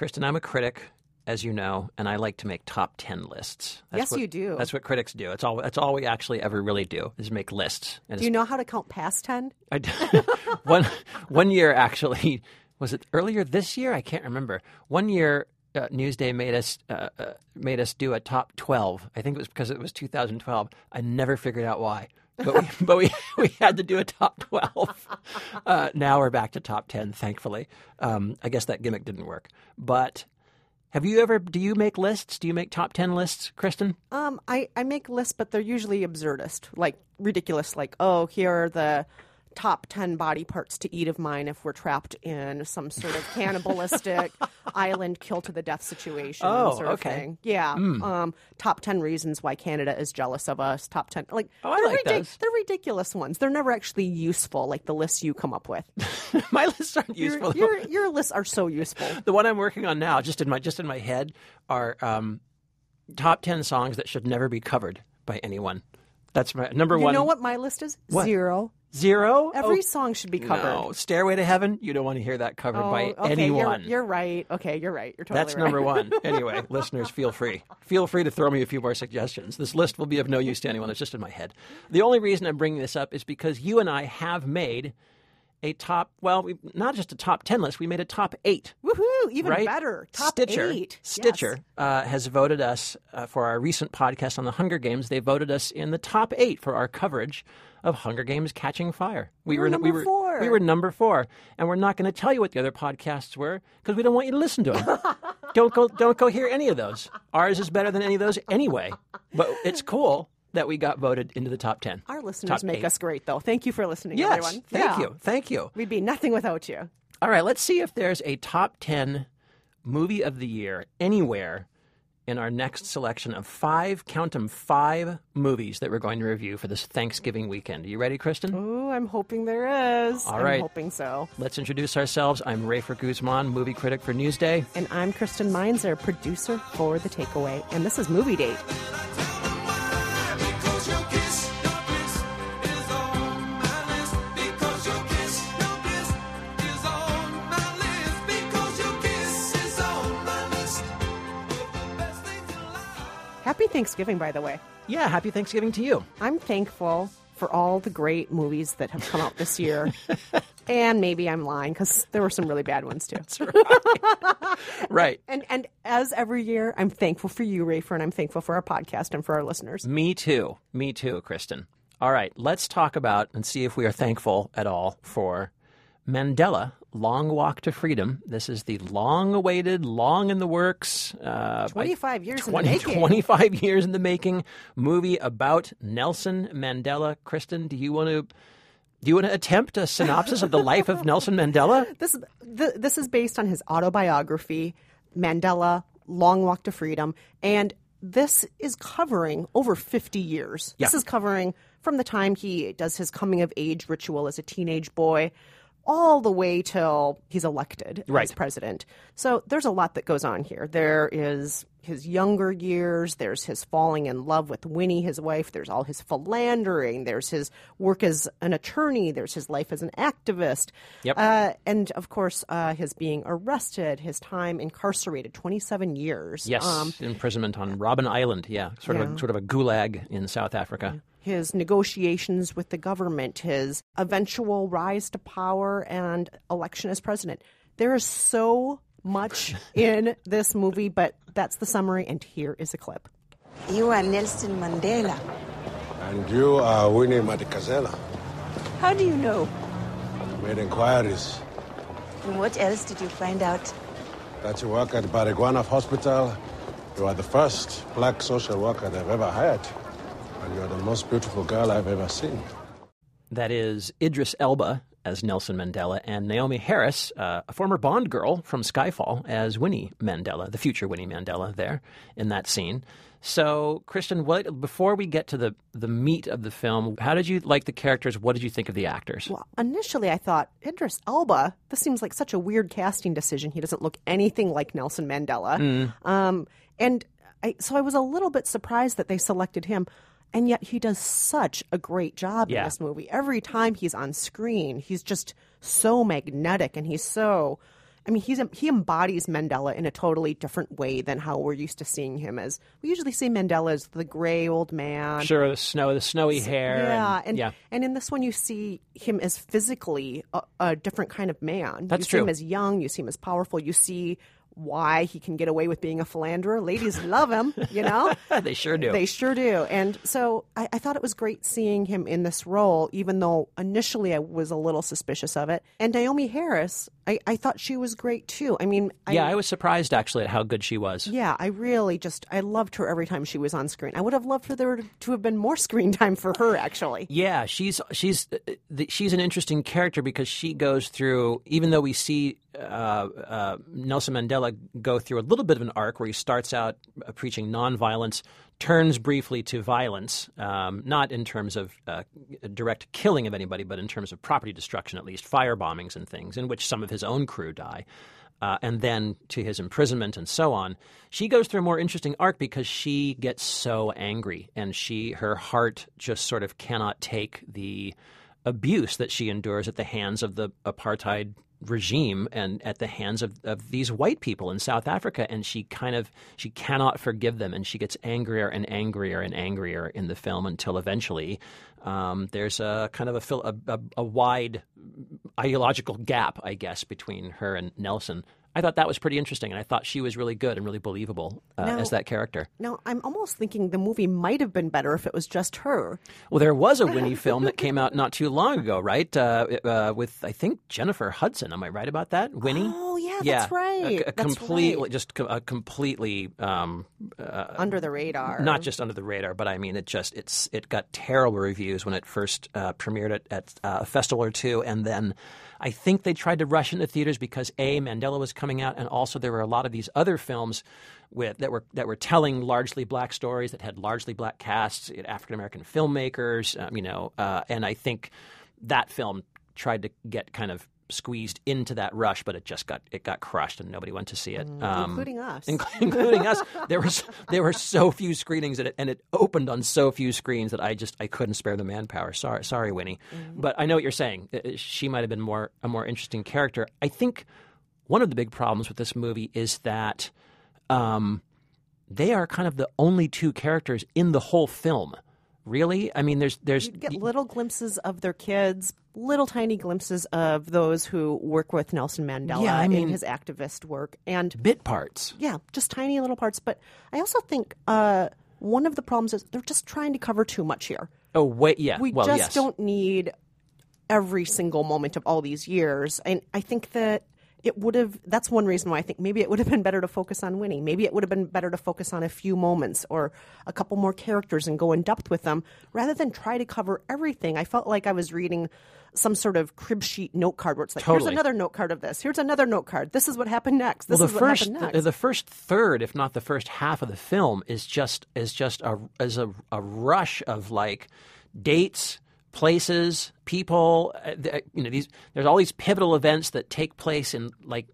Kristen, I'm a critic, as you know, and I like to make top ten lists. That's Yes, what- you do. That's what critics do. It's all. That's all we actually ever really do is make lists. And Do you know how to count past 10? I one one year actually was it earlier this year? I can't remember. One year, uh, Newsday made us uh, uh, made us do a top twelve. I think it was because it was 2012. I never figured out why, but we but we, we had to do a top twelve. Uh, now we're back to top ten. Thankfully, um, I guess that gimmick didn't work. But have you ever? Do you make lists? Do you make top ten lists, Kristen? Um, I, I make lists, but they're usually absurdist, like ridiculous, like, oh, here are the top 10 body parts to eat of mine if we're trapped in some sort of cannibalistic island kill to the death situation Oh, sort of okay. thing. Yeah. Um, top 10 reasons why Canada is jealous of us. Top 10. Like, Oh, I they're, like those. they're ridiculous ones. They're never actually useful, like the lists you come up with. My lists aren't Your, useful. your, your lists are so useful. the one I'm working on now, just in my just in my head, are um, top ten songs that should never be covered by anyone. That's my number You one. You know what my list is? What? Zero. Zero. Every Oh, song should be covered. No, Stairway to Heaven. You don't want to hear that covered by Oh, okay, anyone. You're, you're right. Okay, you're right. You're totally That's right. number one. Anyway, listeners, feel free. Feel free to throw me a few more suggestions. This list will be of no use to anyone. It's just in my head. The only reason I'm bringing this up is because you and I have made a top, well, we, not just a top 10 list, we made a top eight. Woohoo! Even right? better. Top Stitcher, eight. Stitcher Yes. uh, has voted us uh, for our recent podcast on the Hunger Games. They voted us in the top eight for our coverage of Hunger Games Catching Fire. We were we number were four. we were number four, and we're not going to tell you what the other podcasts were because we don't want you to listen to them. don't go don't go hear any of those. Ours is better than any of those anyway. But it's cool that we got voted into the top ten. Our listeners Top make eight. us great, though. Thank you for listening, Yes, everyone. thank Yeah. you, thank you. We'd be nothing without you. All right, let's see if there's a top 10 movie of the year anywhere in our next selection of five, count them, five movies that we're going to review for this Thanksgiving weekend. Are you ready, Kristen? Oh, I'm hoping there is. All right. I'm hoping so. Let's introduce ourselves. I'm Rafer Guzman, movie critic for Newsday. And I'm Kristen Meinzer, producer for The Takeaway. And this is Movie Date. Happy Thanksgiving, by the way. Yeah, happy Thanksgiving to you. I'm thankful for all the great movies that have come out this year. and maybe I'm lying because there were some really bad ones too. Right. And and as every year, I'm thankful for you, Rafer, and I'm thankful for our podcast and for our listeners. Me too. Me too, Kristen. All right, let's talk about and see if we are thankful at all for Mandela Long Walk to Freedom. This is the long awaited, long in the works, uh, 25 years in the making. 25 years in the making movie about Nelson Mandela. Kristen, do you want to do you want to attempt a synopsis of the life of Nelson Mandela? This is this is based on his autobiography, Mandela: Long Walk to Freedom, and this is covering over 50 years. This is covering from the time he does his coming of age ritual as a teenage boy all the way till he's elected as president. So there's a lot that goes on here. There is his younger years, there's his falling in love with Winnie, his wife, there's all his philandering, there's his work as an attorney, there's his life as an activist. Yep. Uh, and of course, uh, his being arrested, his time incarcerated, 27 years. Yes, Um, imprisonment on Robben Island. Yeah, sort of a sort of a gulag in South Africa. His negotiations with the government, his eventual rise to power and election as president. There is so much in this movie, but that's the summary, and here is a clip. You are Nelson Mandela. And you are Winnie Madikizela. How do you know? I Made inquiries And what else did you find out? that you work at Baragwanath Hospital. You are the first black social worker they've ever hired. And you're the most beautiful girl I've ever seen. That is Idris Elba as Nelson Mandela and Naomie Harris, uh, a former Bond girl from Skyfall, as Winnie Mandela, the future Winnie Mandela, there in that scene. So, Kristen, what, before we get to the, the meat of the film, how did you like the characters? What did you think of the actors? Well, initially I thought, Idris Elba, this seems like such a weird casting decision. He doesn't look anything like Nelson Mandela. Um, and I, so I was a little bit surprised that they selected him. And yet he does such a great job Yeah. in this movie. Every time he's on screen, he's just so magnetic and he's so I mean, he's he embodies Mandela in a totally different way than how we're used to seeing him as. We usually see Mandela as the gray old man. Sure, the snow, the snowy hair. Yeah, and, and yeah. and in this one you see him as physically a, a different kind of man. That's you see true. him as young. You see him as powerful. You see why he can get away with being a philanderer. Ladies love him. You know. they sure do. They sure do. And so I, I thought it was great seeing him in this role, even though initially I was a little suspicious of it. And Naomie Harris, I, I thought she was great too. I mean, I, yeah, I was surprised actually at how good she was. yeah, I really just I loved her every time she was on screen. I would have loved for there to have been more screen time for her actually. Yeah, she's she's uh, she's an interesting character because she goes through. Even though we see uh, uh, Nelson Mandela go through a little bit of an arc where he starts out preaching nonviolence, turns briefly to violence, um, not in terms of uh, direct killing of anybody, but in terms of property destruction, at least fire bombings and things, in which some of his own crew die. Uh, and then to his imprisonment and so on. She goes through a more interesting arc because she gets so angry and she her heart just sort of cannot take the abuse that she endures at the hands of the apartheid regime and at the hands of, of these white people in South Africa and she kind of she cannot forgive them and she gets angrier and angrier and angrier in the film until eventually um, there's a kind of a, a, a wide ideological gap I guess between her and Nelson. I thought that was pretty interesting, and I thought she was really good and really believable uh, Now- as that character. Now, I'm almost thinking the movie might have been better if it was just her. Well, there was a Winnie film that came out not too long ago, right? Uh, uh, with I think Jennifer Hudson. Am I right about that? Winnie. Oh, yeah, yeah, that's right. A, a That's completely, right. just a completely, um, Under the radar. not just under the radar, but I mean, it just it's it got terrible reviews when it first uh, premiered at, at uh, a festival or two, and then I think they tried to rush into theaters because a Mandela was coming out, and also there were a lot of these other films with that were that were telling largely black stories that had largely black casts, African American filmmakers, um, you know, uh, and I think that film tried to get kind of squeezed into that rush, but it just got it got crushed, and nobody went to see it, um, including us. inc- including us. There was there were so few screenings it, and it opened on so few screens that I just I couldn't spare the manpower. Sorry, sorry, Winnie, but I know what you're saying. She might have been more a more interesting character. I think one of the big problems with this movie is that um, they are kind of the only two characters in the whole film. Really, I mean, there's there's You get little glimpses of their kids, little tiny glimpses of those who work with Nelson Mandela Yeah, I mean- in his activist work. And bit parts. yeah, just tiny little parts. But I also think uh, one of the problems is they're just trying to cover too much here. Oh wait, yeah. We well, just yes. don't need every single moment of all these years. And I think that it would have, that's one reason why I think maybe it would have been better to focus on Winnie. Maybe it would have been better to focus on a few moments or a couple more characters and go in depth with them rather than try to cover everything. I felt like I was reading some sort of crib sheet note card where it's like, Totally. here's another note card of this, here's another note card, this is what happened next, this well, is the what first happened the, next. the first third, if not the first half of the film, is just is just a is a, a rush of like dates, places, people. uh, the- You know, these there's all these pivotal events that take place in like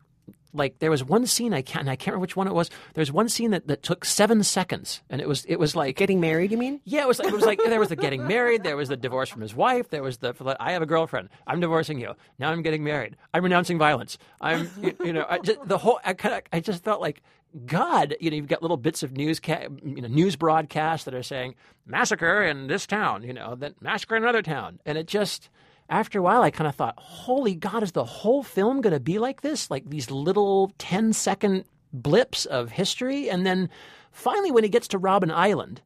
like there was one scene I can't and I can't remember which one it was. There's one scene that, that took seven seconds, and it was it was like Getting married, you mean? yeah, it was. Like, it was like there was the getting married. There was the divorce from his wife. There was the I have a girlfriend. I'm divorcing you. Now I'm getting married. I'm renouncing violence. I'm you, you know I just, the whole. I kind of I just felt like God. You know you've got little bits of news ca- you know news broadcasts that are saying massacre in this town. You know then massacre in another town, and it just. After a while, I kind of thought, "Holy God, is the whole film going to be like this? Like these little 10 second blips of history?" And then finally, when he gets to Robben Island,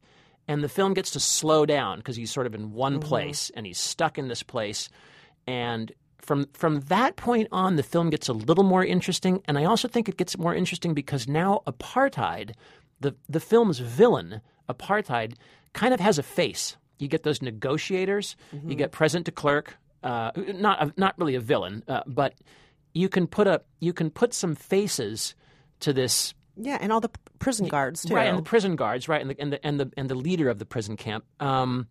and the film gets to slow down because he's sort of in one mm-hmm. place and he's stuck in this place and from from that point on the film gets a little more interesting and i also think it gets more interesting because now apartheid the the film's villain apartheid kind of has a face you get those negotiators you get president de klerk uh, not a, not really a villain uh, but you can put a you can put some faces to this Yeah, and all the prison guards, too. Right, and the prison guards, right, and the and the and the, and the leader of the prison camp. Um,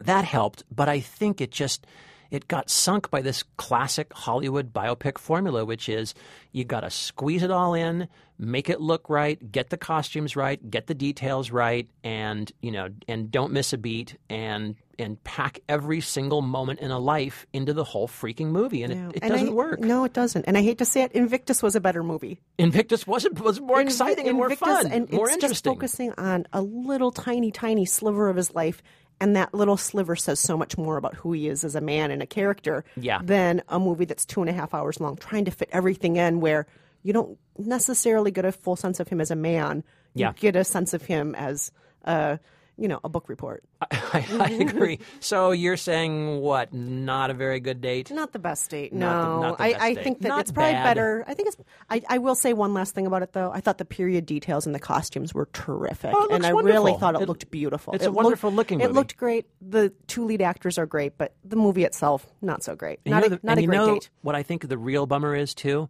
that helped, but I think it just it got sunk by this classic Hollywood biopic formula, which is you got to squeeze it all in, make it look right, get the costumes right, get the details right, and you know, and don't miss a beat, and and pack every single moment in a life into the whole freaking movie, and Yeah. it, it And doesn't I- work. No, it doesn't. And I hate to say it, Invictus was a better movie. Invictus wasn't was more Invi- exciting and more fun, and more it's interesting. Just focusing on a little tiny, tiny sliver of his life, and that little sliver says so much more about who he is as a man and a character Yeah. than a movie that's two and a half hours long, trying to fit everything in where you don't necessarily get a full sense of him as a man. You Yeah. get a sense of him as a, you know, a book report. I, I agree. So you're saying what? Not a very good date. Not the best date. Not the- No, not the I, I date. think that Not it's probably bad. better. I think it's. I, I will say one last thing about it though. I thought the period details and the costumes were terrific, Oh, and I really thought it, It- looked beautiful. it's It a wonderful looking It looked great. The two lead actors are great, but the movie itself not so great. And Not you know a, the- not a you great know date. What I think the real bummer is too.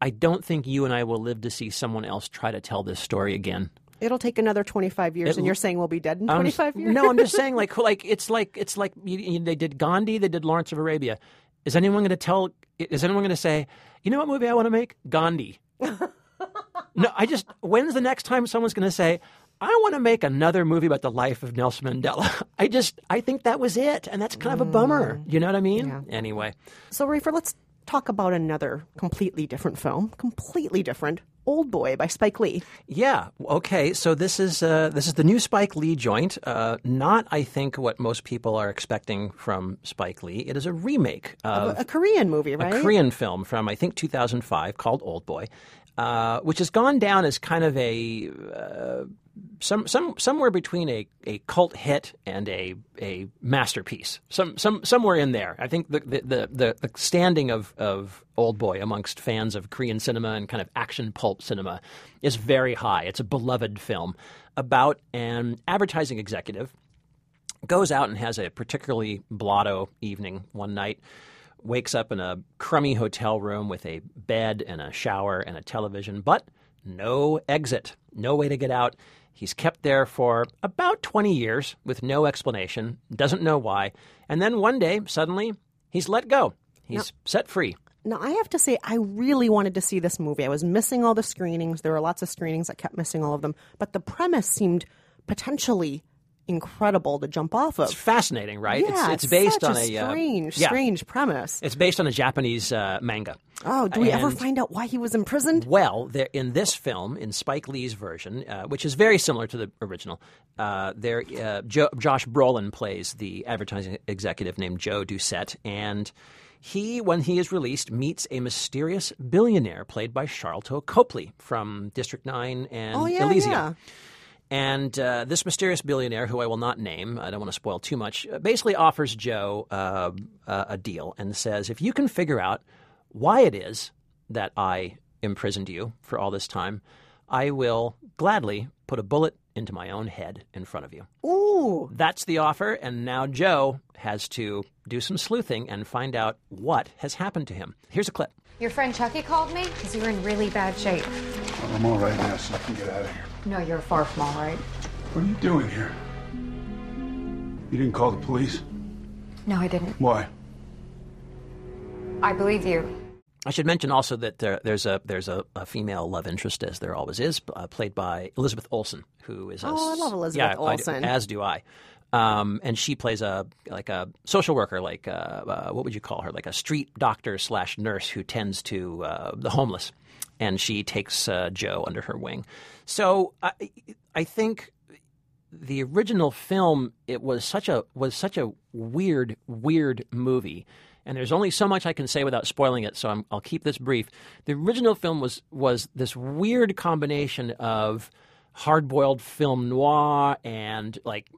I don't think you and I will live to see someone else try to tell this story again. It'll take another twenty five years, It- and you're saying we'll be dead in I'm twenty s- five years? No, I'm just saying, like, like it's like it's like you, you- they did Gandhi, they did Lawrence of Arabia. Is anyone going to tell? Is anyone going to say, you know what movie I want to make? Gandhi. no, I just. When's the next time someone's going to say? I want to make another movie about the life of Nelson Mandela. I just, I think that was it, and that's kind of a bummer. Mm. You know what I mean? Anyway, So, Rafer, let's talk about another completely different film, completely different. Old Boy by Spike Lee. Yeah. Okay. So this is uh, this is the new Spike Lee joint. Uh, not, I think, what most people are expecting from Spike Lee. It is a remake of a Korean movie, right? a Korean film from I think 2005 called Old Boy, uh, which has gone down as kind of a uh, some some somewhere between a, a cult hit and a a masterpiece. Some some somewhere in there. I think the the the, the, standing of of Old Boy amongst fans of Korean cinema and kind of action pulp cinema is very high. It's a beloved film about an advertising executive goes out and has a particularly blotto evening one night, wakes up in a crummy hotel room with a bed and a shower and a television, but no exit, no way to get out. He's kept there for about 20 years with no explanation, doesn't know why. And then one day, suddenly, he's let go. He's set free. Now, I have to say, I really wanted to see this movie. I was missing all the screenings. There were lots of screenings. I kept missing all of them. But the premise seemed potentially incredible to jump off of. It's fascinating, right? Yeah, it's, it's based on a a, uh, strange, yeah, strange premise. It's based on a Japanese uh, manga. Oh, do we ever find out why he was imprisoned? Well, there, in this film, in Spike Lee's version, uh, which is very similar to the original, uh, there uh, jo- Josh Brolin plays the advertising executive named Joe Doucette, and he, when he is released, meets a mysterious billionaire played by Sharlto Copley from District Nine and Oh, yeah, Elysium. yeah. And uh, this mysterious billionaire, who I will not name, I don't want to spoil too much, uh, basically offers Joe uh, uh, a deal and says, if you can figure out why it is that I imprisoned you for all this time, I will gladly put a bullet into my own head in front of you. Ooh, That's the offer, and now Joe has to do some sleuthing and find out what has happened to him. Here's a clip. Your friend Chucky called me because you were in really bad shape. Well, I'm all right now, so I can get out of here. No, you're far from all right. What are you doing here? You didn't call the police? No, I didn't. Why? I believe you. I should mention also that there, there's a there's a, a female love interest, as there always is, uh, played by Elizabeth Olsen, who is a Oh, I s- love Elizabeth yeah, I Olsen. as do I. Um, and she plays a like a social worker, like uh, uh, what would you call her? Like a street doctor slash nurse who tends to uh, the homeless, and she takes uh, Joe under her wing. So I, I think the original film it was such a was such a weird weird movie and there's only so much I can say without spoiling it so I'm, I'll keep this brief the original film was was this weird combination of hard-boiled film noir and like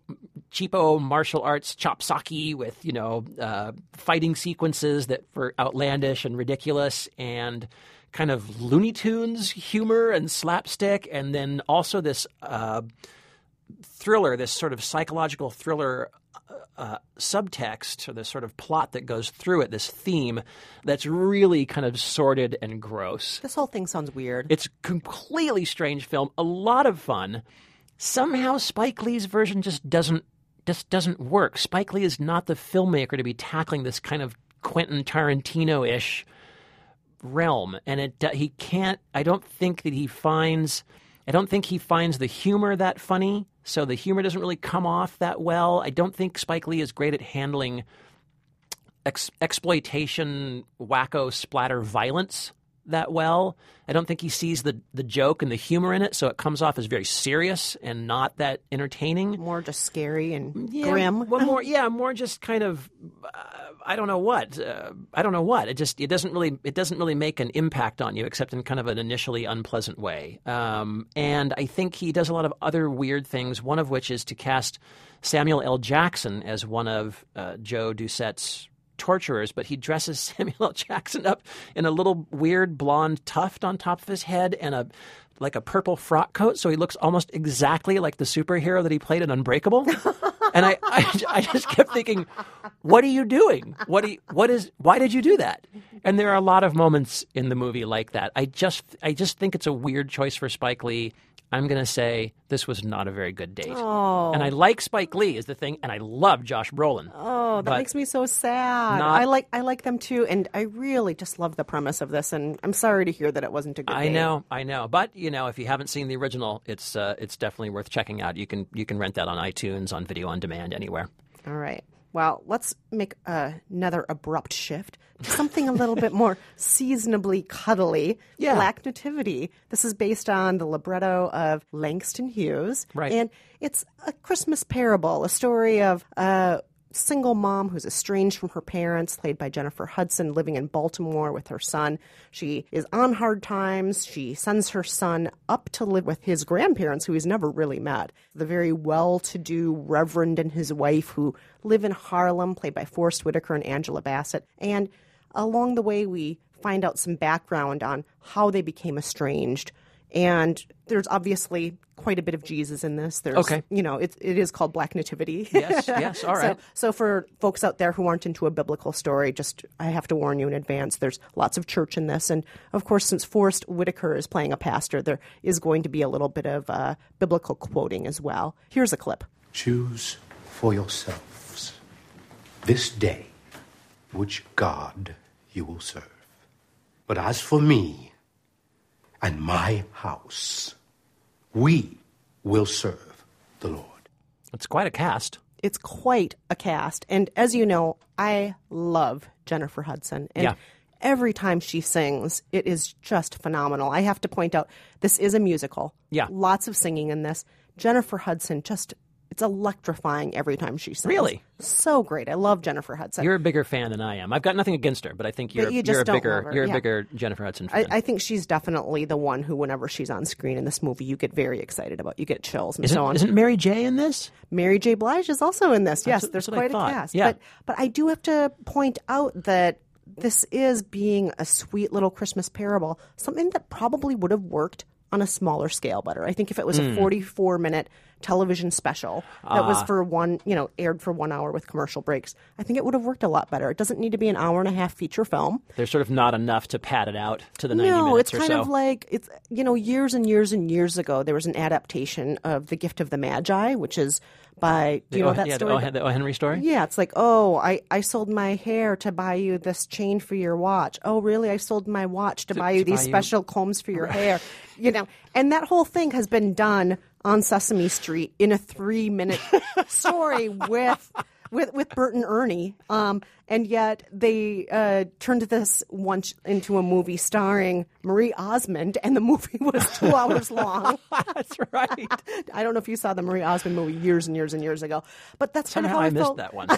cheapo martial arts chopsocky with you know uh, fighting sequences that were outlandish and ridiculous and kind of Looney Tunes humor and slapstick and then also this uh, thriller, this sort of psychological thriller uh, subtext, or this sort of plot that goes through it, this theme that's really kind of sordid and gross. this whole thing sounds weird. It's a completely strange film, a lot of fun. Somehow Spike Lee's version just doesn't just doesn't work. Spike Lee is not the filmmaker to be tackling this kind of Quentin Tarantino ish realm, and it uh, he can't. I don't think that he finds. I don't think he finds the humor that funny. So the humor doesn't really come off that well. I don't think Spike Lee is great at handling ex- exploitation, wacko, splatter violence that well. I don't think he sees the the joke and the humor in it, so it comes off as very serious and not that entertaining. More just scary and Yeah, grim. Well, more yeah, more just kind of uh, I don't know what uh, I don't know what. It just it doesn't really it doesn't really make an impact on you except in kind of an initially unpleasant way. Um, and I think he does a lot of other weird things. One of which is to cast Samuel L. Jackson as one of uh, Joe Doucette's torturers, but he dresses Samuel L. Jackson up in a little weird blonde tuft on top of his head and a like a purple frock coat, so he looks almost exactly like the superhero that he played in Unbreakable. and I, I, I just kept thinking, what are you doing? What you, what is why did you do that? And there are a lot of moments in the movie like that. I just I just think it's a weird choice for Spike Lee. I'm going to say this was not a very good date. Oh. And I like Spike Lee is the thing, and I love Josh Brolin. Oh, that makes me so sad. I like I like them too, and I really just love the premise of this. And I'm sorry to hear that it wasn't a good. I date. know, I know, but you know, if you haven't seen the original, it's uh, it's definitely worth checking out. You can you can rent that on iTunes, on video on demand, anywhere. All right. Well, let's make uh, another abrupt shift to something a little bit more seasonably cuddly. Yeah. Black Nativity. This is based on the libretto of Langston Hughes. Right. And it's a Christmas parable, a story of a single mom who's estranged from her parents, played by Jennifer Hudson, living in Baltimore with her son. She is on hard times. She sends her son up to live with his grandparents, who he's never really met. The very well to do Reverend and his wife, who live in Harlem, played by Forest Whitaker and Angela Bassett. And along the way, we find out some background on how they became estranged. And there's obviously quite a bit of Jesus in this. There's, Okay. you know, it, it is called Black Nativity. Yes, yes, all right. So, so for folks out there who aren't into a biblical story, just I have to warn you in advance. There's lots of church in this, and of course, since Forest Whitaker is playing a pastor, there is going to be a little bit of uh, biblical quoting as well. Here's a clip. Choose for yourselves this day which God you will serve. But as for me and my house, we will serve the Lord. It's quite a cast. It's quite a cast, and as you know, I love Jennifer Hudson, and Yeah. every time she sings, it is just phenomenal. I have to point out this is a musical. Yeah. lots of singing in this. Jennifer Hudson just. It's electrifying every time she sings. Really? So great. I love Jennifer Hudson. You're a bigger fan than I am. I've got nothing against her, but I think you're you are a bigger you're yeah. a bigger Jennifer Hudson I, fan. I think she's definitely the one who, whenever she's on screen in this movie, you get very excited about. You get chills and isn't, so on. isn't Mary J in this? Mary J. Blige is also in this. Yes, what- there's that's quite a cast. Yeah. But but I do have to point out that this is being a sweet little Christmas parable, something that probably would have worked on a smaller scale better. I think if it was Hmm. a 44 minute television special that Ah. was for one, you know, aired for one hour with commercial breaks, I think it would have worked a lot better. It doesn't need to be an hour and a half feature film. There's sort of not enough to pad it out to the 90 No, minutes it's or kind so. of like it's you know years and years and years ago there was an adaptation of The Gift of the Magi, which is by do you know O- that yeah, story? The, o, the O. Henry story? Yeah, it's like, oh, I, I sold my hair to buy you this chain for your watch. Oh, really? I sold my watch to, buy you to these buy you- special combs for your hair. You know, and that whole thing has been done on Sesame Street in a three minute story with. With with Bert and Ernie, um, and yet they uh, turned this once into a movie starring Marie Osmond, and the movie was two hours long. That's right. I don't know if you saw the Marie Osmond movie years and years and years ago, but that's kind of how I, I missed felt. that one.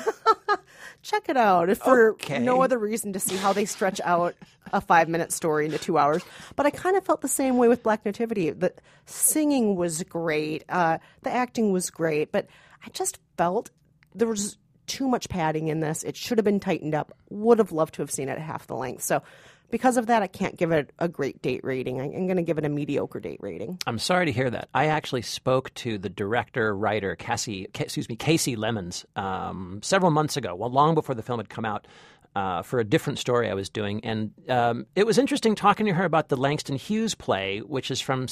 Check it out for Okay. no other reason to see how they stretch out a five minute story into two hours. But I kind of felt the same way with Black Nativity. The singing was great, uh, the acting was great, but I just felt there was too much padding in this. It should have been tightened up. Would have loved to have seen it at half the length. So. Because of that, I can't give it a great date rating. I'm going to give it a mediocre date rating. I'm sorry to hear that. I actually spoke to the director, writer, Cassie, excuse me, Kasi Lemmons, um, several months ago, well, long before the film had come out. Uh, for a different story I was doing, and um, it was interesting talking to her about the Langston Hughes play, which is from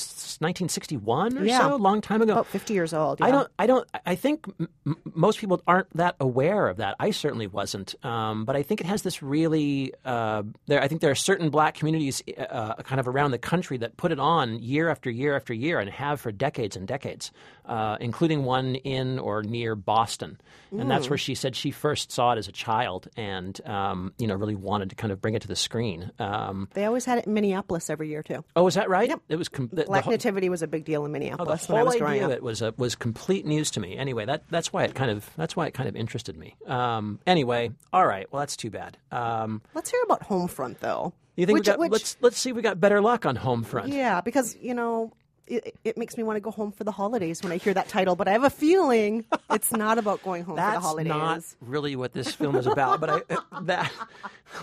1961 or Yeah. so, a long time ago. About 50 years old. I don't. I don't. I think m- m- most people aren't that aware of that. I certainly wasn't. Um, but I think it has this really. Uh, there. I think there are certain black communities, uh, kind of around the country, that put it on year after year after year, and have for decades and decades, uh, including one in or near Boston. And that's Mm. where she said she first saw it as a child, and um, you know, really wanted to kind of bring it to the screen. Um, They always had it in Minneapolis every year, too. oh, is that right? Yep. It was com- the, the Black Nativity was a big deal in Oh, the Minneapolis whole when I was growing idea of up. it was a, was complete news to me. Anyway, that that's why it kind of that's why it kind of interested me. Um, anyway, all right. Well, that's too bad. Um, Let's hear about Homefront, though. you think which, we got, which, let's let's see if we got better luck on home front. Yeah, because, you know, it, it makes me want to go home for the holidays when I hear that title, but I have a feeling it's not about going home for the holidays. That's not really what this film is about. but I, uh, that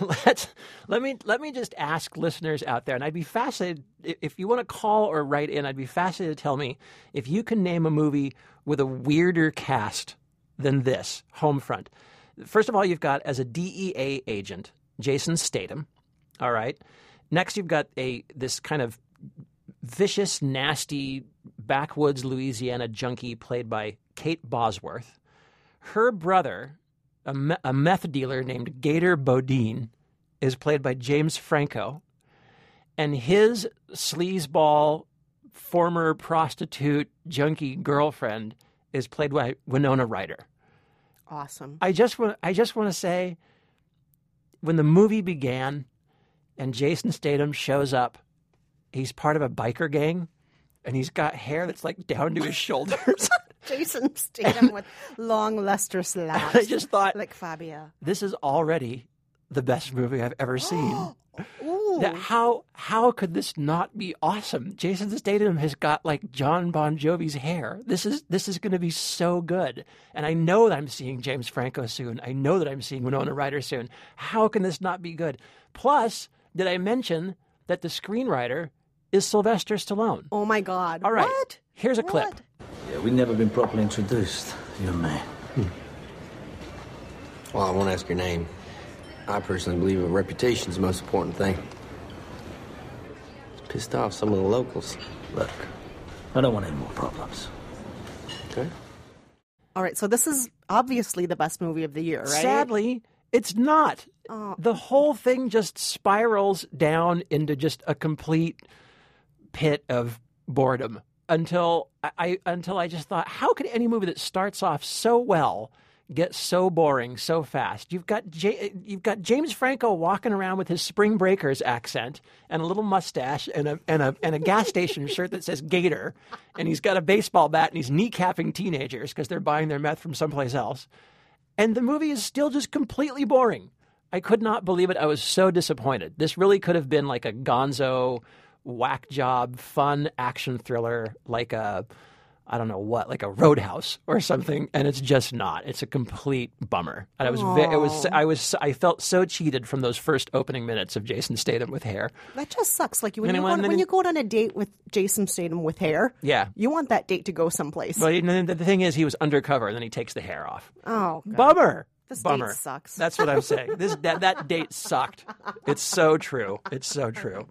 let's let me let me just ask listeners out there, and I'd be fascinated if you want to call or write in. I'd be fascinated to tell me if you can name a movie with a weirder cast than this Homefront. First of all, you've got as a DEA agent Jason Statham. All right. Next, you've got a this kind of vicious, nasty backwoods Louisiana junkie played by Kate Bosworth. Her brother, a, me- a meth dealer named Gator Bodine, is played by James Franco. And his sleazeball, former prostitute, junkie girlfriend is played by Winona Ryder. Awesome. I just want I just want to say when the movie began and Jason Statham shows up, he's part of a biker gang and he's got hair that's like down to his shoulders. Jason Statham with long, lustrous laughs. I just thought like Fabio. this is already the best movie I've ever seen. Ooh. That how how could this not be awesome? Jason Statham has got like John Bon Jovi's hair. This is this is going to be so good. And I know that I'm seeing James Franco soon. I know that I'm seeing Winona Ryder soon. How can this not be good? Plus, did I mention that the screenwriter is Sylvester Stallone? Oh my God. All right. What? Here's a clip. Yeah, we've never been properly introduced, you and me. Hmm. Well, I won't ask your name. I personally believe a reputation's the most important thing. It's pissed off some of the locals. Look, I don't want any more problems. Okay? All right. So this is obviously the best movie of the year, right? Sadly, it's not. Oh. The whole thing just spirals down into just a complete pit of boredom until I- until I just thought, how could any movie that starts off so well get so boring so fast? You've got J- you've got James Franco walking around with his Spring Breakers accent and a little mustache and a and a and a gas station shirt that says Gator, and he's got a baseball bat and he's kneecapping teenagers because they're buying their meth from someplace else and the movie is still just completely boring. I could not believe it. I was so disappointed. This really could have been like a gonzo, whack job, fun action thriller, like a, I don't know what, like a Roadhouse or something, and it's just not. It's a complete bummer. And I was, ve- it was, I was, I felt so cheated from those first opening minutes of Jason Statham with hair. That just sucks. Like when, you when- when you go on a date with Jason Statham with hair, Yeah. you want that date to go someplace. But the the thing is, he was undercover, and then he takes the hair off. oh, God. Bummer. This date Bummer. sucks. That's what I'm saying. This that that date sucked. It's so true. It's so true.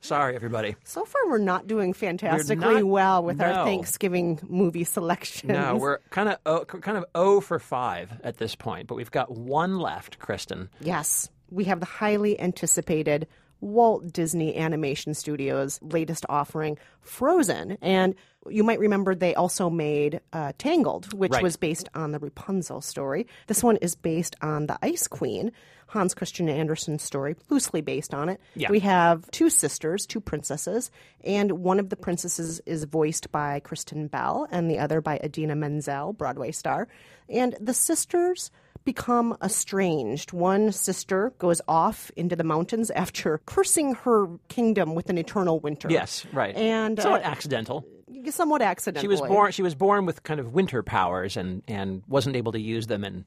Sorry, everybody. so far, we're not doing fantastically not- well with no. our Thanksgiving movie selections. No, we're kind of oh, kind of oh for five at this point, but we've got one left, Kristen. Yes, we have the highly anticipated Walt Disney Animation Studios' latest offering, Frozen. And you might remember they also made uh, Tangled, which Right. was based on the Rapunzel story. This one is based on the Ice Queen, Hans Christian Andersen's story, loosely based on it. Yeah. We have two sisters, two princesses, and one of the princesses is voiced by Kristen Bell, and the other by Idina Menzel, Broadway star. And the sisters become estranged. One sister goes off into the mountains after cursing her kingdom with an eternal winter. Yes, right. And uh, somewhat accidental. somewhat accidentally. She was born. She was born with kind of winter powers, and and wasn't able to use them. And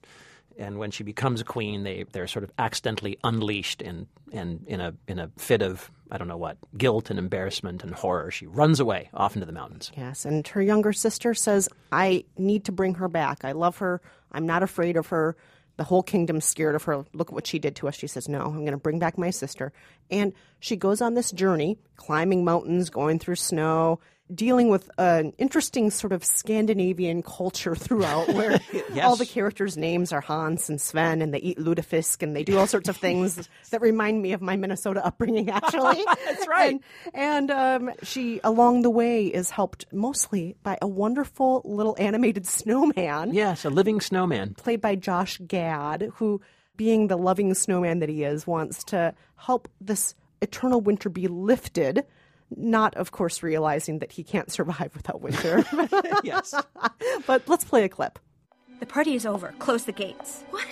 and when she becomes a queen, they they're sort of accidentally unleashed in and in a in a fit of I don't know what guilt and embarrassment and horror. She runs away off into the mountains. Yes, and her younger sister says, I need to bring her back. I love her. I'm not afraid of her. The whole kingdom's scared of her. Look at what she did to us. She says, No, I'm going to bring back my sister. And she goes on this journey, climbing mountains, going through snow, dealing with an interesting sort of Scandinavian culture throughout where Yes. all the characters' names are Hans and Sven, and they eat lutefisk and they do all sorts of things that remind me of my Minnesota upbringing, actually. That's right. And, and um, she, along the way, is helped mostly by a wonderful little animated snowman Yes, a living snowman. played by Josh Gad, who, being the loving snowman that he is, wants to help this eternal winter be lifted. Not, of course, realizing that he can't survive without winter. yes. but let's play a clip. The party is over. Close the gates. What?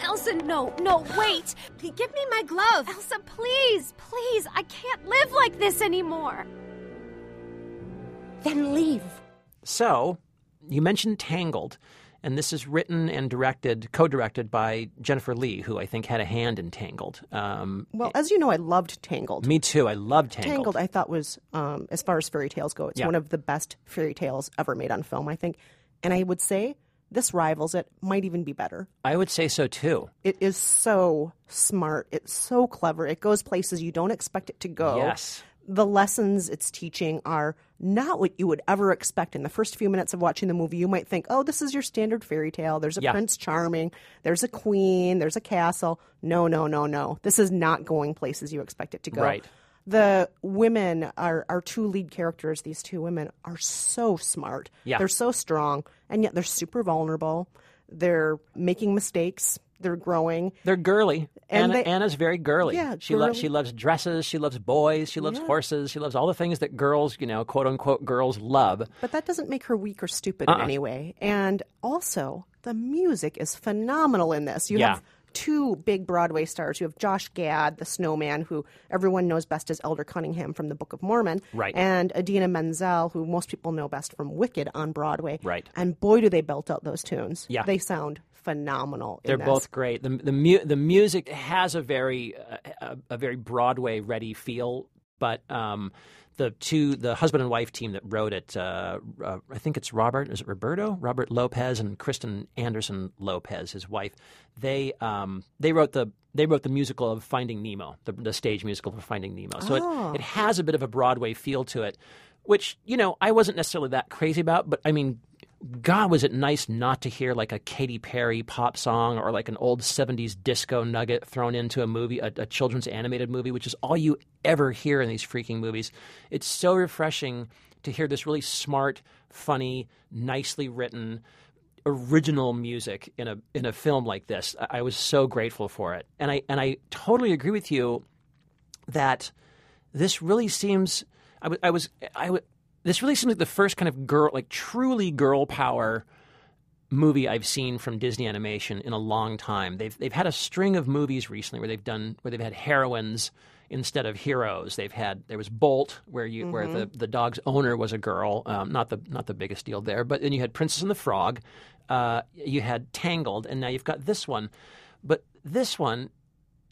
Elsa, no, no, wait. Give me my glove. Elsa, please, please, I can't live like this anymore. Then leave. So, you mentioned Tangled, and this is written and directed, co-directed by Jennifer Lee, who I think had a hand in Tangled. Um, Well, as you know, I loved Tangled. me too. I loved Tangled. Tangled, I thought was, um, as far as fairy tales go, it's Yeah. one of the best fairy tales ever made on film, I think. And I would say this rivals it, might even be better. I would say so too. It is so smart. It's so clever. It goes places you don't expect it to go. Yes. The lessons it's teaching are not what you would ever expect. In the first few minutes of watching the movie, you might think, oh, this is your standard fairy tale. There's a Yeah. Prince Charming, there's a queen, there's a castle. No, no, no, no. This is not going places you expect it to go. Right. The women, are our two lead characters, these two women, are so smart. Yeah. They're so strong, and yet they're super vulnerable. They're making mistakes. They're growing. They're girly. And Anna, they- Anna's very girly. Yeah, she loves she loves dresses. She loves boys. She loves Yeah. horses. She loves all the things that girls, you know, quote unquote, girls love. But that doesn't make her weak or stupid Uh-uh. in any way. And also, the music is phenomenal in this. You Yeah. have two big Broadway stars. You have Josh Gad, the snowman, who everyone knows best as Elder Cunningham from the Book of Mormon. Right. And Idina Menzel, who most people know best from Wicked on Broadway. Right. And boy, do they belt out those tunes. Yeah. They sound phenomenal. in They're both great. The the mu- the music has a very uh, a, a very Broadway ready feel, but um, the two the husband and wife team that wrote it, uh, uh, I think it's Robert, is it Roberto, Robert Lopez and Kristen Anderson Lopez, his wife. They um, they wrote the they wrote the musical of Finding Nemo, the, the stage musical for Finding Nemo. So Oh. it, it has a bit of a Broadway feel to it, which you know I wasn't necessarily that crazy about, but I mean God, was it nice not to hear like a Katy Perry pop song or like an old 70s disco nugget thrown into a movie, a, a children's animated movie, which is all you ever hear in these freaking movies. It's so refreshing to hear this really smart, funny, nicely written, original music in a in a film like this. I, I was so grateful for it. And I and I totally agree with you that this really seems I wa- I was I w- this really seems like the first kind of girl like truly girl power movie I've seen from Disney Animation in a long time. They've they've had a string of movies recently where they've done where they've had heroines instead of heroes. They've had there was Bolt where you where the, the dog's owner was a girl. Um, not the not the biggest deal there, but then you had Princess and the Frog. Uh, you had Tangled, and now you've got this one. But this one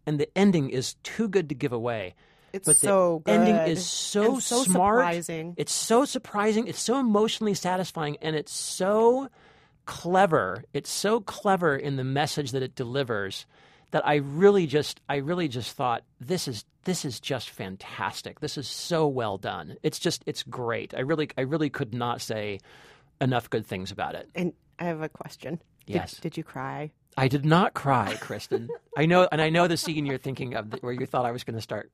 and the ending is too good to give away. It's but the so ending is so, and so smart. surprising. It's so surprising. It's so emotionally satisfying, and it's so clever. It's so clever in the message that it delivers that I really just, I really just thought this is this is just fantastic. This is so well done. It's just, it's great. I really, I really could not say enough good things about it. And I have a question. Did- Yes. Did, you cry? I did not cry, Kristen. I know, and I know the scene you're thinking of where you thought I was going to start.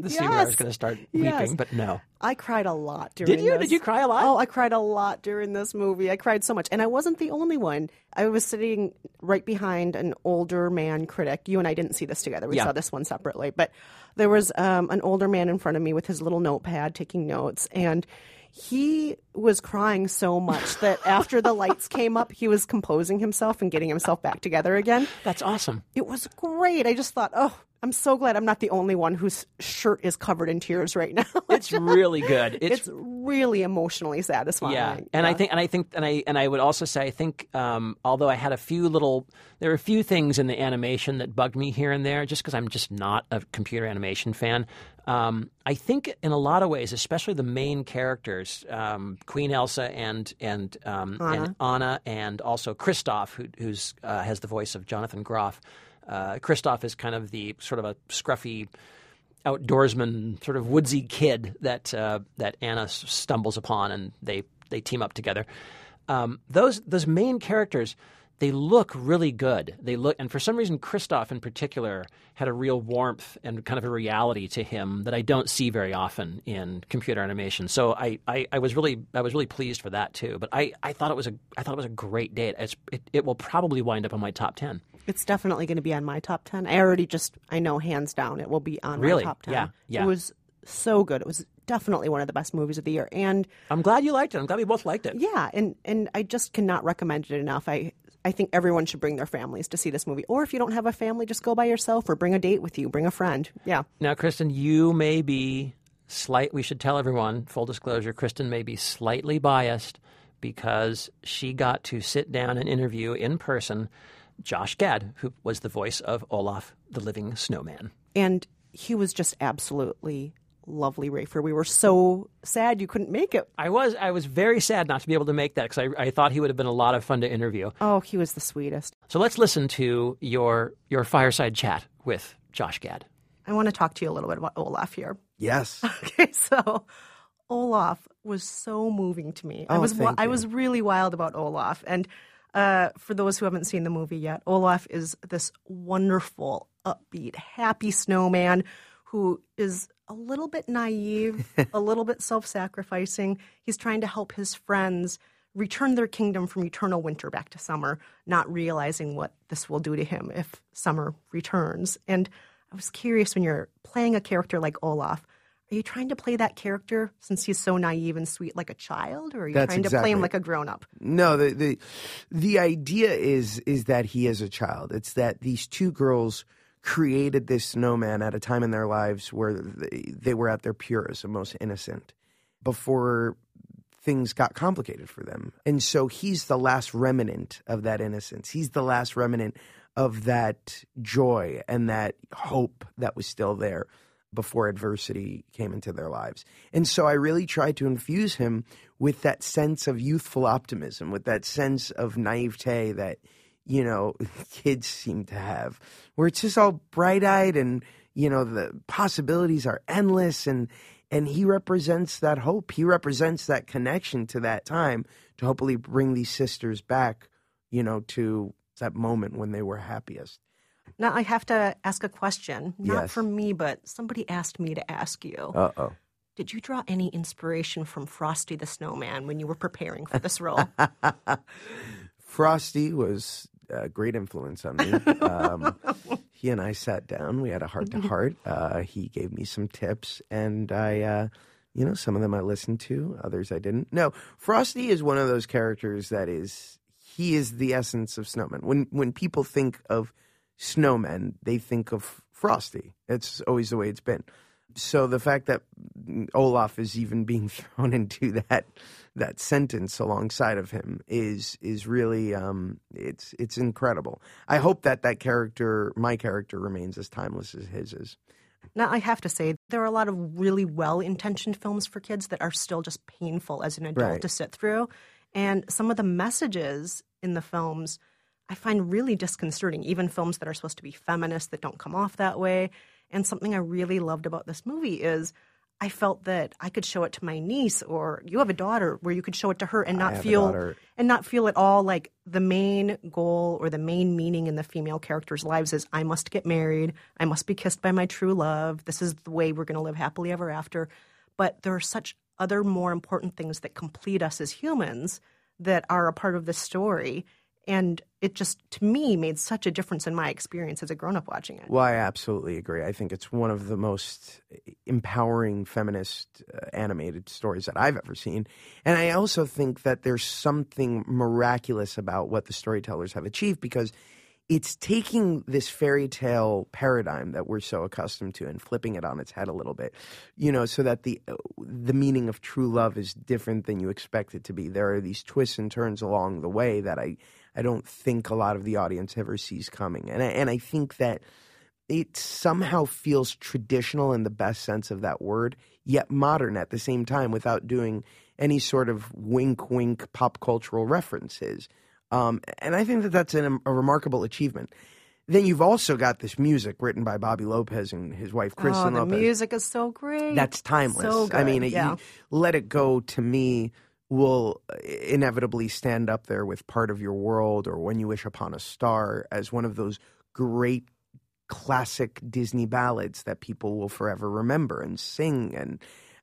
The scene where I was going to start Yes. weeping, but no. I cried a lot during Did you? this. Did you cry a lot? Oh, I cried a lot during this movie. I cried so much. And I wasn't the only one. I was sitting right behind an older man critic. You and I didn't see this together. We Yeah. saw this one separately. But there was um, an older man in front of me with his little notepad taking notes. And he was crying so much that after the lights came up, he was composing himself and getting himself back together again. That's awesome. It was great. I just thought, oh, I'm so glad I'm not the only one whose shirt is covered in tears right now. It's really good. It's, it's really emotionally satisfying. yeah, and I think, and I think, and I, and I would also say, I think, um, although I had a few little, there were a few things in the animation that bugged me here and there, just because I'm just not a computer animation fan. Um, I think in a lot of ways, especially the main characters, um, Queen Elsa and and um, Anna. and Anna, and also Kristoff, who who's uh, has the voice of Jonathan Groff. Uh, Kristoff is kind of the sort of a scruffy outdoorsman, sort of woodsy kid that uh, that Anna stumbles upon, and they they team up together. Um, those those main characters, they look really good. They look, and for some reason, Kristoff in particular had a real warmth and kind of a reality to him that I don't see very often in computer animation. So I, I, I was really I was really pleased for that too. But I, I thought it was a I thought it was a great date. It's, it it will probably wind up on my top ten. It's definitely going to be on my top 10. I already just, I know hands down it will be on Really? my top 10. Yeah, yeah. It was so good. It was definitely one of the best movies of the year. And I'm glad you liked it. I'm glad we both liked it. yeah, and, and I just cannot recommend it enough. I, I think everyone should bring their families to see this movie. Or if you don't have a family, just go by yourself or bring a date with you, bring a friend. Yeah. Now, Kristen, you may be slight. We should tell everyone, full disclosure, Kristen may be slightly biased because she got to sit down and interview in person Josh Gad, who was the voice of Olaf the Living Snowman. And he was just absolutely lovely, Rafer. We were so sad you couldn't make it. I was I was very sad not to be able to make that because I, I thought he would have been a lot of fun to interview. Oh, he was the sweetest. So let's listen to your your fireside chat with Josh Gad. I want to talk to you a little bit about Olaf here. Yes. Okay, so Olaf was so moving to me. I Oh, was wi- thank I was really wild about Olaf, and uh, for those who haven't seen the movie yet, Olaf is this wonderful, upbeat, happy snowman who is a little bit naive, a little bit self-sacrificing. He's trying to help his friends return their kingdom from eternal winter back to summer, not realizing what this will do to him if summer returns. And I was curious when you're playing a character like Olaf, are you trying to play that character since he's so naive and sweet like a child, or are you That's trying to play him like a grown up? No, the the the idea is is that he is a child. It's that these two girls created this snowman at a time in their lives where they, they were at their purest and most innocent before things got complicated for them. And so he's the last remnant of that innocence. He's the last remnant of that joy and that hope that was still there before adversity came into their lives. And so I really tried to infuse him with that sense of youthful optimism, with that sense of naivete that, you know, kids seem to have, where it's just all bright eyed and, you know, the possibilities are endless and and he represents that hope. He represents that connection to that time to hopefully bring these sisters back, you know, to that moment when they were happiest. Now I have to ask a question, not Yes. from me, but somebody asked me to ask you. Uh oh. Did you draw any inspiration from Frosty the Snowman when you were preparing for this role? Frosty was a great influence on me. Um, he and I sat down. We had a heart to heart. Uh, He gave me some tips, and I, uh, you know, some of them I listened to, others I didn't. No, Frosty is one of those characters that is he is the essence of snowmen. When when people think of snowmen, they think of Frosty. It's always the way it's been. So the fact that Olaf is even being thrown into that that sentence alongside of him is is really um, it's it's incredible. I hope that that character, my character, remains as timeless as his is. Now, I have to say, there are a lot of really well intentioned films for kids that are still just painful as an adult Right. to sit through. And some of the messages in the films I find really disconcerting, even films that are supposed to be feminist that don't come off that way. And something I really loved about this movie is I felt that I could show it to my niece, or you have a daughter where you could show it to her and not feel and not feel at all like the main goal or the main meaning in the female characters' lives is I must get married, I must be kissed by my true love. This is the way we're going to live happily ever after. But there are such other more important things that complete us as humans that are a part of the story. And it just, to me, made such a difference in my experience as a grown up watching it. Well, I absolutely agree. I think it's one of the most empowering feminist uh, animated stories that I've ever seen. And I also think that there's something miraculous about what the storytellers have achieved because it's taking this fairy tale paradigm that we're so accustomed to and flipping it on its head a little bit, you know, so that the the meaning of true love is different than you expect it to be. There are these twists and turns along the way that I I don't think a lot of the audience ever sees coming, and I, and I think that it somehow feels traditional in the best sense of that word, yet modern at the same time without doing any sort of wink wink pop cultural references. Um, and I think that that's an, a remarkable achievement. Then you've also got this music written by Bobby Lopez and his wife oh, Kristen the Lopez. music is so great. That's timeless. So I mean, it, yeah. you, Let It Go to me will inevitably stand up there with Part of Your World or When You Wish Upon a Star as one of those great classic Disney ballads that people will forever remember and sing and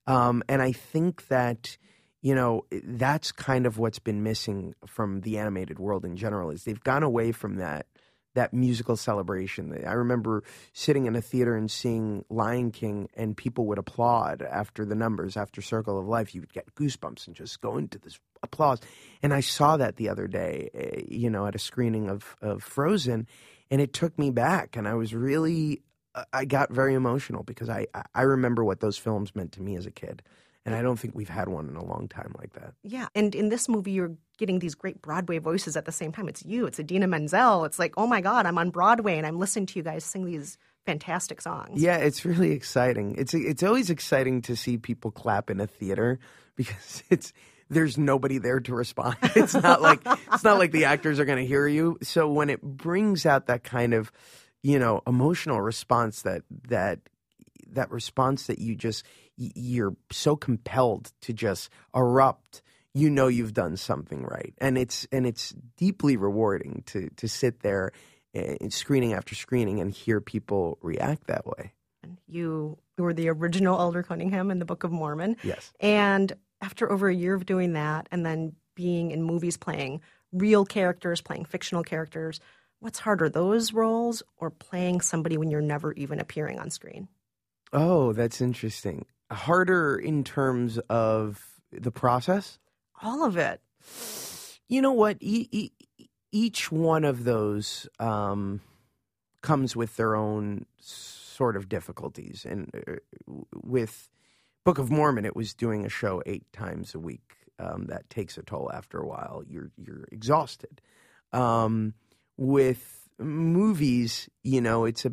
um, and I think that you know that's kind of what's been missing from the animated world in general is they've gone away from that that musical celebration. I remember sitting in a theater and seeing Lion King, and people would applaud after the numbers, after Circle of Life. You would get goosebumps and just go into this applause. And I saw that the other day, eh, you know, at a screening of, of Frozen, and it took me back. And I was really, I got very emotional because I, I remember what those films meant to me as a kid. And I don't think we've had one in a long time like that. Yeah, and in this movie, you're getting these great Broadway voices at the same time. It's you, it's Idina Menzel. It's like, oh my God, I'm on Broadway and I'm listening to you guys sing these fantastic songs. Yeah, it's really exciting. It's it's always exciting to see people clap in a theater because it's there's nobody there to respond. It's not like it's not like the actors are going to hear you. So when it brings out that kind of, you know, emotional response that that that response that you just you're so compelled to just erupt you know you've done something right and it's and it's deeply rewarding to to sit there uh, screening after screening and hear people react that way You were the original Elder Cunningham in the Book of Mormon. yes And after over a year of doing that and then being in movies playing real characters, playing fictional characters, what's harder, those roles or playing somebody when you're never even appearing on screen? Oh that's interesting. Harder in terms of the process? All of it. you know what? E- e- each one of those um, comes with their own sort of difficulties. And uh, with book of mormon it was doing a show eight times a week um, that takes a toll after a while. You're you're exhausted. Um, with movies you know it's a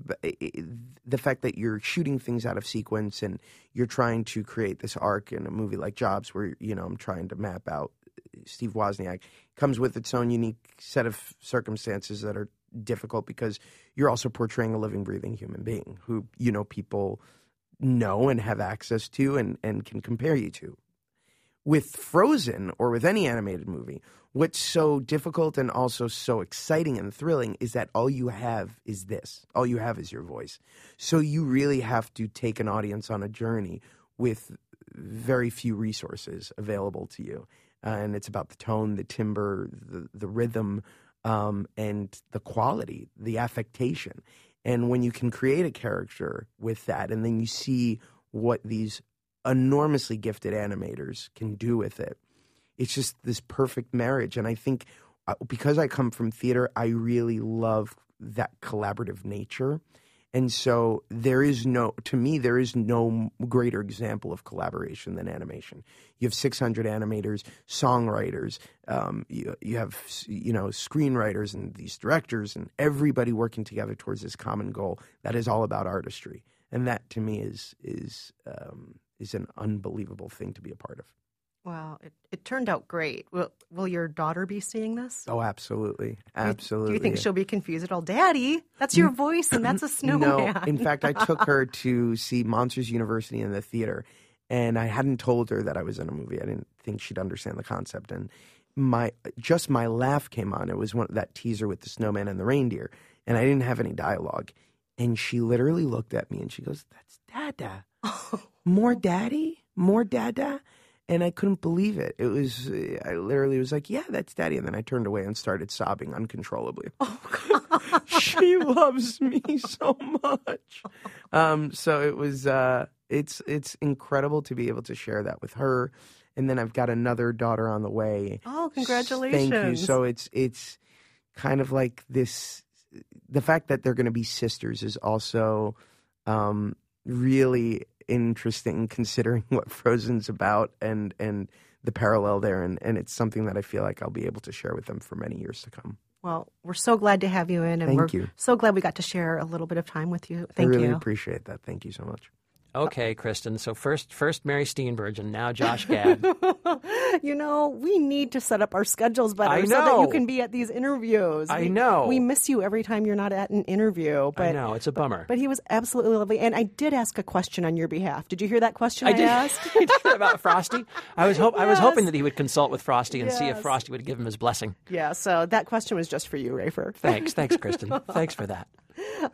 the fact that you're shooting things out of sequence and you're trying to create this arc in a movie like jobs where you know i'm trying to map out uh, Steve Wozniak comes with its own unique set of circumstances that are difficult because you're also portraying a living, breathing human being who you know people know and have access to and, and can compare you to. With Frozen or with any animated movie, what's so difficult and also so exciting and thrilling is that all you have is this. All you have is your voice. So you really have to take an audience on a journey with very few resources available to you. Uh, and it's about the tone, the timbre, the, the rhythm, um, and the quality, the affectation. And when you can create a character with that, and then you see what these enormously gifted animators can do with it, it's just this perfect marriage. And I think uh, because I come from theater, I really love that collaborative nature. And so there is no, to me, there is no greater example of collaboration than animation. You have 600 animators, songwriters, um, you, you have, you know, screenwriters and these directors and everybody working together towards this common goal. That is all about artistry. And that to me is, is, um, is an unbelievable thing to be a part of. Wow, it, it turned out great. Will will your daughter be seeing this? Oh, absolutely. Do you- Absolutely. Do you think she'll be confused at all? Daddy, that's your voice and that's a snowman. No, in fact, I took her to see Monsters University in the theater, and I hadn't told her that I was in a movie. I didn't think she'd understand the concept, and my just my laugh came on. It was one that teaser with the snowman and the reindeer, and I didn't have any dialogue, and she literally looked at me and she goes, "That's Dada, more Daddy, more Dada." And I couldn't believe it. It was, I literally was like, yeah, that's daddy. And then I turned away and started sobbing uncontrollably. Oh, she loves me so much. Um, so it was, uh, it's, it's incredible to be able to share that with her. And then I've got another daughter on the way. Oh, congratulations. Thank you. So it's, it's kind of like this, the fact that they're going to be sisters is also, um, really interesting considering what Frozen's about and and the parallel there and and it's something that I feel like I'll be able to share with them for many years to come. Well, we're so glad to have you in, and Thank we're you. so glad we got to share a little bit of time with you. Thank you. I really you. appreciate that. Thank you so much. Okay, uh-huh. Kristen. So first, first Mary Steenburgen, now Josh Gad. you know, we need to set up our schedules better I so that you can be at these interviews. I We- know. We miss you every time you're not at an interview. But I know it's a bummer. But he was absolutely lovely, and I did ask a question on your behalf. Did you hear that question I, I did, asked? I did about Frosty. I was hope I was hoping that he would consult with Frosty and see if Frosty would give him his blessing. yeah. So that question was just for you, Rafer. Thanks, thanks, Kristen. thanks for that.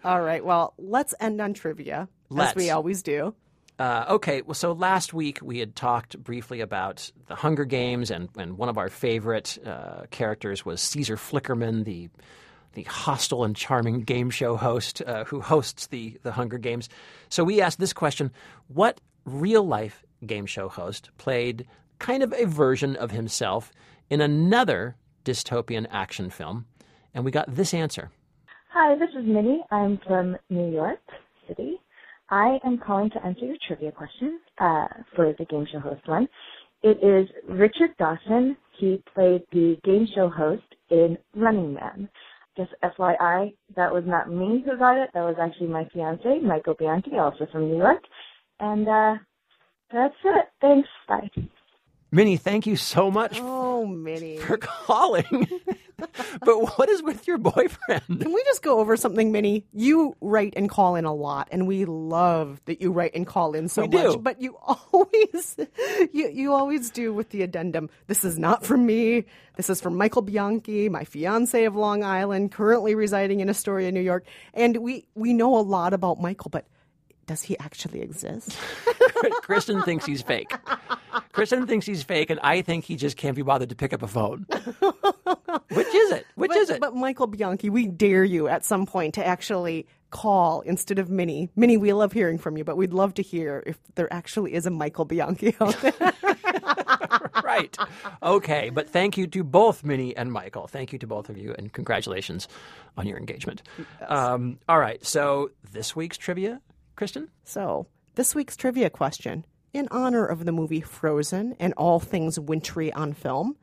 All right. Well, let's end on trivia, Let's. as we always do. Uh, okay, well, so last week we had talked briefly about the Hunger Games, and, and one of our favorite uh, characters was Caesar Flickerman, the the hostile and charming game show host uh, who hosts the the Hunger Games. So we asked this question: What real life game show host played kind of a version of himself in another dystopian action film? And we got this answer. Hi, this is Minnie. I'm from New York City. I am calling to answer your trivia question uh, for the game show host one. It is Richard Dawson. He played the game show host in Running Man. Just FYI, that was not me who got it. That was actually my fiance, Michael Bianchi, also from New York. And uh, that's it. Thanks. Bye. Minnie, thank you so much Oh, Minnie. for calling. but what is with your boyfriend? Can we just go over something, Minnie? You write and call in a lot, and we love that you write and call in so We much. do. But you always, you you always do with the addendum. This is not from me. This is from Michael Bianchi, my fiance of Long Island, currently residing in Astoria, New York. And we we know a lot about Michael, but does he actually exist? Kristen thinks he's fake. Kristen thinks he's fake, and I think he just can't be bothered to pick up a phone. Which is it? Which but, is it? But Michael Bianchi, we dare you at some point to actually call instead of Minnie. Minnie, we love hearing from you, but we'd love to hear if there actually is a Michael Bianchi out there. right. Okay, but thank you to both Minnie and Michael. Thank you to both of you, and congratulations on your engagement. Um, all right, so this week's trivia, Kristen? So, this week's trivia question in honor of the movie Frozen and all things wintry on film,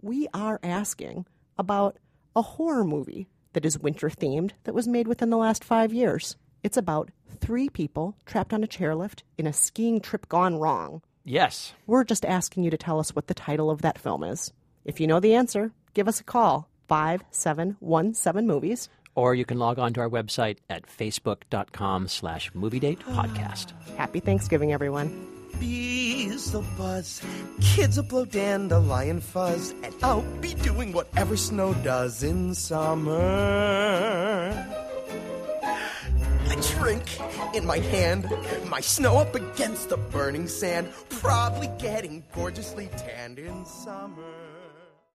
we are asking about a horror movie that is winter themed that was made within the last five years. It's about three people trapped on a chairlift in a skiing trip gone wrong. Yes. We're just asking you to tell us what the title of that film is. If you know the answer, give us a call 5717 Movies. Or you can log on to our website at facebook.com slash movie date podcast. Happy Thanksgiving, everyone. Bees will buzz, kids will blow dandelion fuzz, and I'll be doing whatever snow does in summer. A drink in my hand, my snow up against the burning sand, probably getting gorgeously tanned in summer.